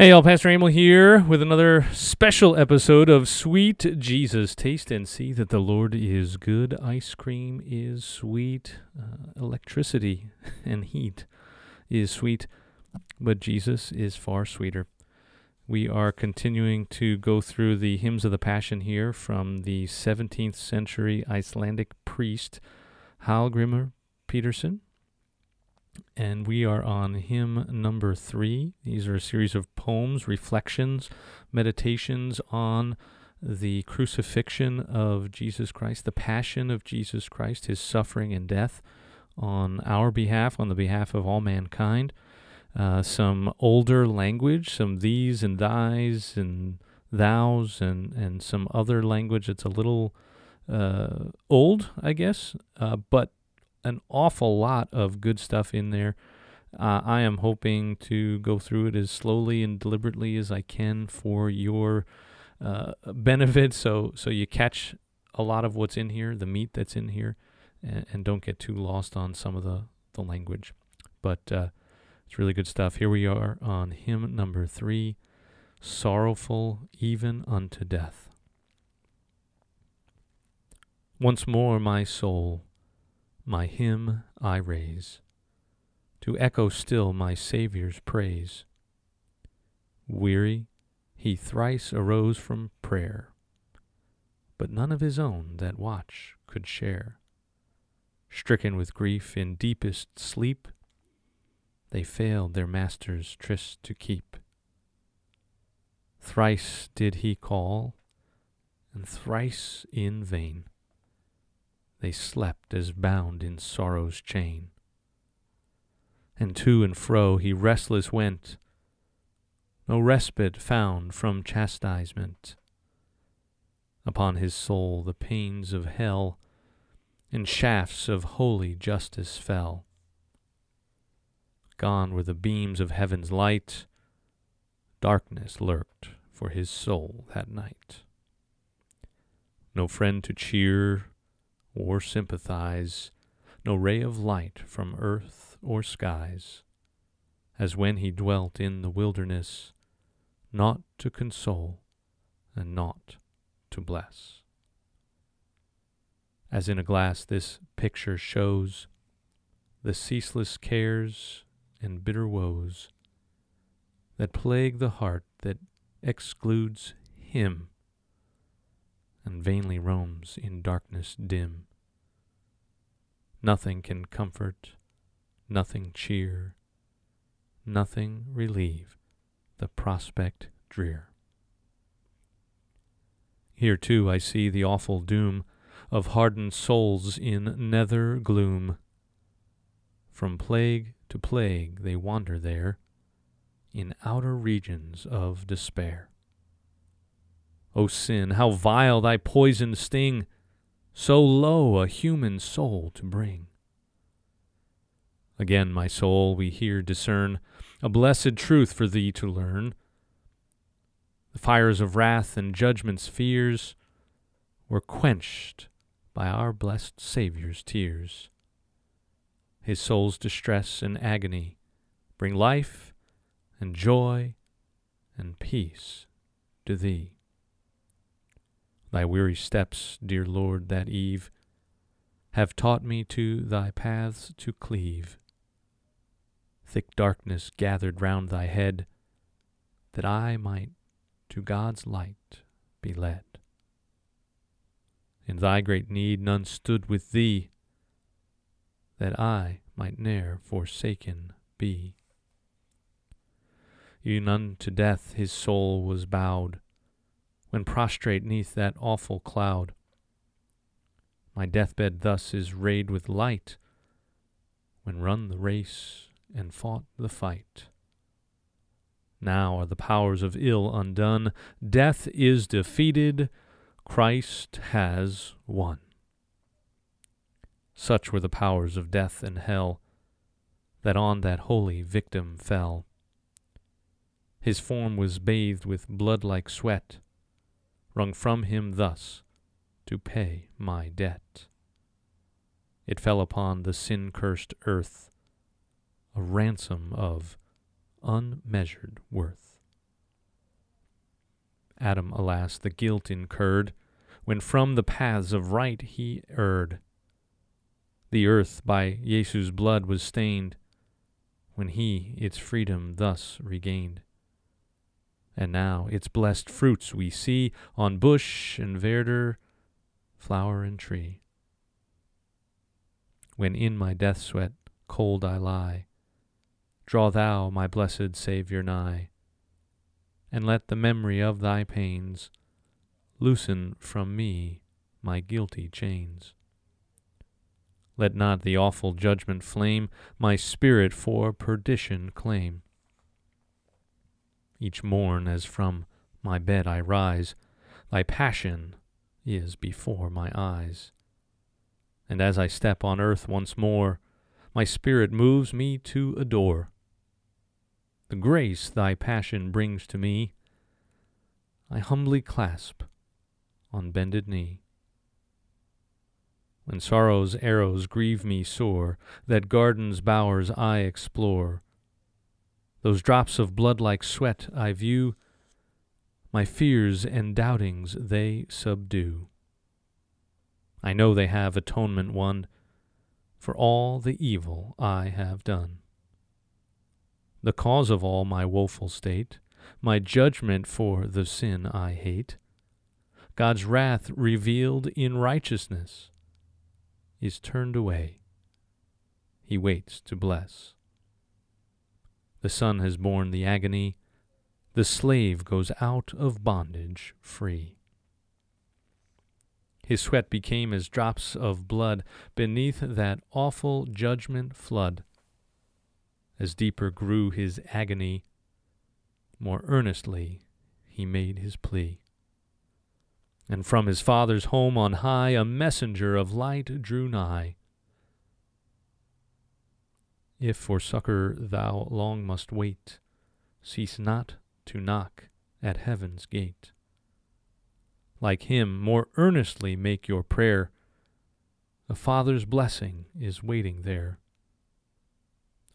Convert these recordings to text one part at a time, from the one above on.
Hey, y'all, Pastor Emil here with another special episode of Sweet Jesus. Taste and see that the Lord is good. Ice cream is sweet. Uh, electricity and heat is sweet, but Jesus is far sweeter. We are continuing to go through the hymns of the Passion here from the 17th century Icelandic priest Hallgrimur Pétursson and we are on hymn number three. These are a series of poems, reflections, meditations on the crucifixion of Jesus Christ, the passion of Jesus Christ, his suffering and death on our behalf, on the behalf of all mankind. Uh, some older language, some these and thys and thous, and, and some other language that's a little uh, old, I guess, uh, but an awful lot of good stuff in there. Uh, I am hoping to go through it as slowly and deliberately as I can for your uh, benefit, so so you catch a lot of what's in here, the meat that's in here, and, and don't get too lost on some of the the language. But uh, it's really good stuff. Here we are on hymn number three, sorrowful even unto death. Once more, my soul my hymn I raise, to echo still my Saviour's praise. Weary, he thrice arose from prayer, but none of his own that watch could share. Stricken with grief in deepest sleep, they failed their master's tryst to keep. Thrice did he call, and thrice in vain. They slept as bound in sorrow's chain. And to and fro he restless went, no respite found from chastisement. Upon his soul the pains of hell and shafts of holy justice fell. Gone were the beams of heaven's light, darkness lurked for his soul that night. No friend to cheer, or sympathize, no ray of light from earth or skies, as when he dwelt in the wilderness, naught to console and naught to bless. As in a glass, this picture shows the ceaseless cares and bitter woes that plague the heart that excludes him and vainly roams in darkness dim. Nothing can comfort, nothing cheer, nothing relieve the prospect drear. Here too I see the awful doom of hardened souls in nether gloom. From plague to plague they wander there, in outer regions of despair. O sin, how vile thy poisoned sting, so low a human soul to bring. Again, my soul, we here discern a blessed truth for thee to learn. The fires of wrath and judgment's fears were quenched by our blessed Saviour's tears. His soul's distress and agony bring life and joy and peace to thee. Thy weary steps, dear Lord, that eve, have taught me to thy paths to cleave. Thick darkness gathered round thy head, that I might to God's light be led. In thy great need none stood with thee, that I might ne'er forsaken be. E'en unto death his soul was bowed, when prostrate neath that awful cloud. My deathbed thus is rayed with light, when run the race and fought the fight. Now are the powers of ill undone, death is defeated, Christ has won. Such were the powers of death and hell, that on that holy victim fell. His form was bathed with blood like sweat, wrung from him thus to pay my debt. It fell upon the sin cursed earth, a ransom of unmeasured worth. Adam, alas, the guilt incurred, when from the paths of right he erred. The earth by Jesu's blood was stained, when he its freedom thus regained. And now its blessed fruits we see on bush and verdure, flower and tree. When in my death sweat cold I lie, draw thou my blessed Saviour nigh, and let the memory of thy pains loosen from me my guilty chains. Let not the awful judgment flame my spirit for perdition claim. Each morn, as from my bed I rise, thy passion is before my eyes. And as I step on earth once more, my spirit moves me to adore. The grace thy passion brings to me, I humbly clasp on bended knee. When sorrow's arrows grieve me sore, that garden's bowers I explore, those drops of blood like sweat I view, my fears and doubtings they subdue. I know they have atonement won for all the evil I have done. The cause of all my woeful state, my judgment for the sin I hate, God's wrath revealed in righteousness is turned away. He waits to bless. The Son has borne the agony. The slave goes out of bondage free. His sweat became as drops of blood beneath that awful judgment flood. As deeper grew his agony, more earnestly he made his plea. And from his father's home on high a messenger of light drew nigh. If for succor thou long must wait, cease not to knock at heaven's gate. Like him, more earnestly make your prayer. The Father's blessing is waiting there.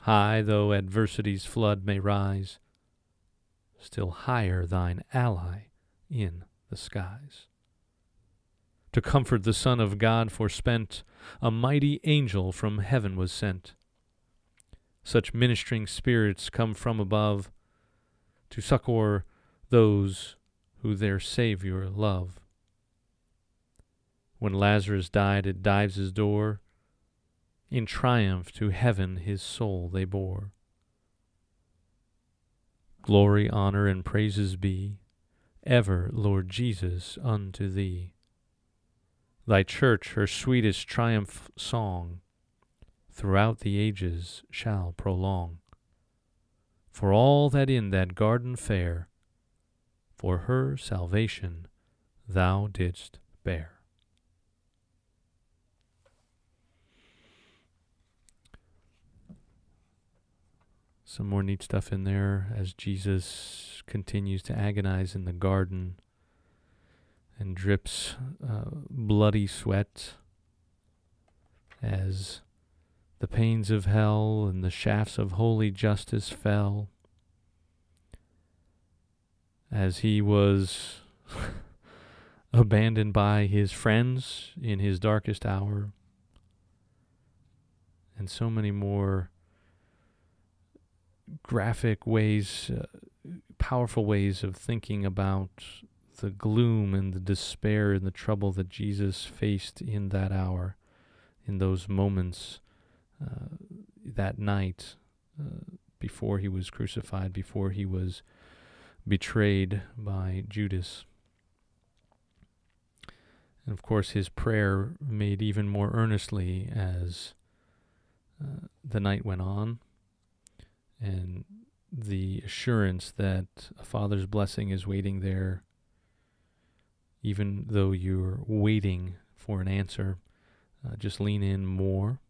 High though adversity's flood may rise, still higher thine ally in the skies to comfort the Son of God forspent, a mighty angel from heaven was sent. Such ministering spirits come from above to succor those who their Saviour love. When Lazarus died at Dives' door, in triumph to heaven his soul they bore. Glory, honor, and praises be ever, Lord Jesus, unto thee thy church her sweetest triumph song throughout the ages shall prolong. For all that in that garden fair, for her salvation thou didst bear. Some more neat stuff in there as Jesus continues to agonize in the garden and drips uh, bloody sweat as the pains of hell and the shafts of holy justice fell. As he was abandoned by his friends in his darkest hour. And so many more graphic ways uh, powerful ways of thinking about the gloom and the despair and the trouble that Jesus faced in that hour, in those moments, that night, uh, before he was crucified, before he was betrayed by Judas. And of course, his prayer made even more earnestly as uh, the night went on, and the assurance that a father's blessing is waiting there even though you're waiting for an answer, uh, just lean in more.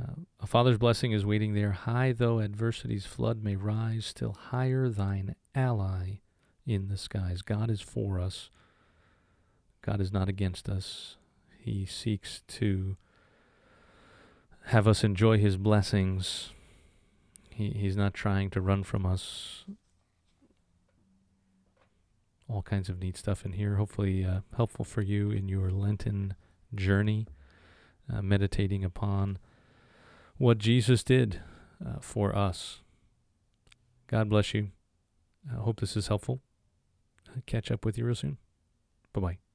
Uh, a father's blessing is waiting there. High though adversity's flood may rise, still higher thine ally in the skies. God is for us. God is not against us. He seeks to have us enjoy his blessings. He, he's not trying to run from us. all kinds of neat stuff in here. Hopefully, uh, helpful for you in your Lenten journey, uh, meditating upon what Jesus did uh, for us. God bless you. I hope this is helpful. Catch up with you real soon. Bye bye.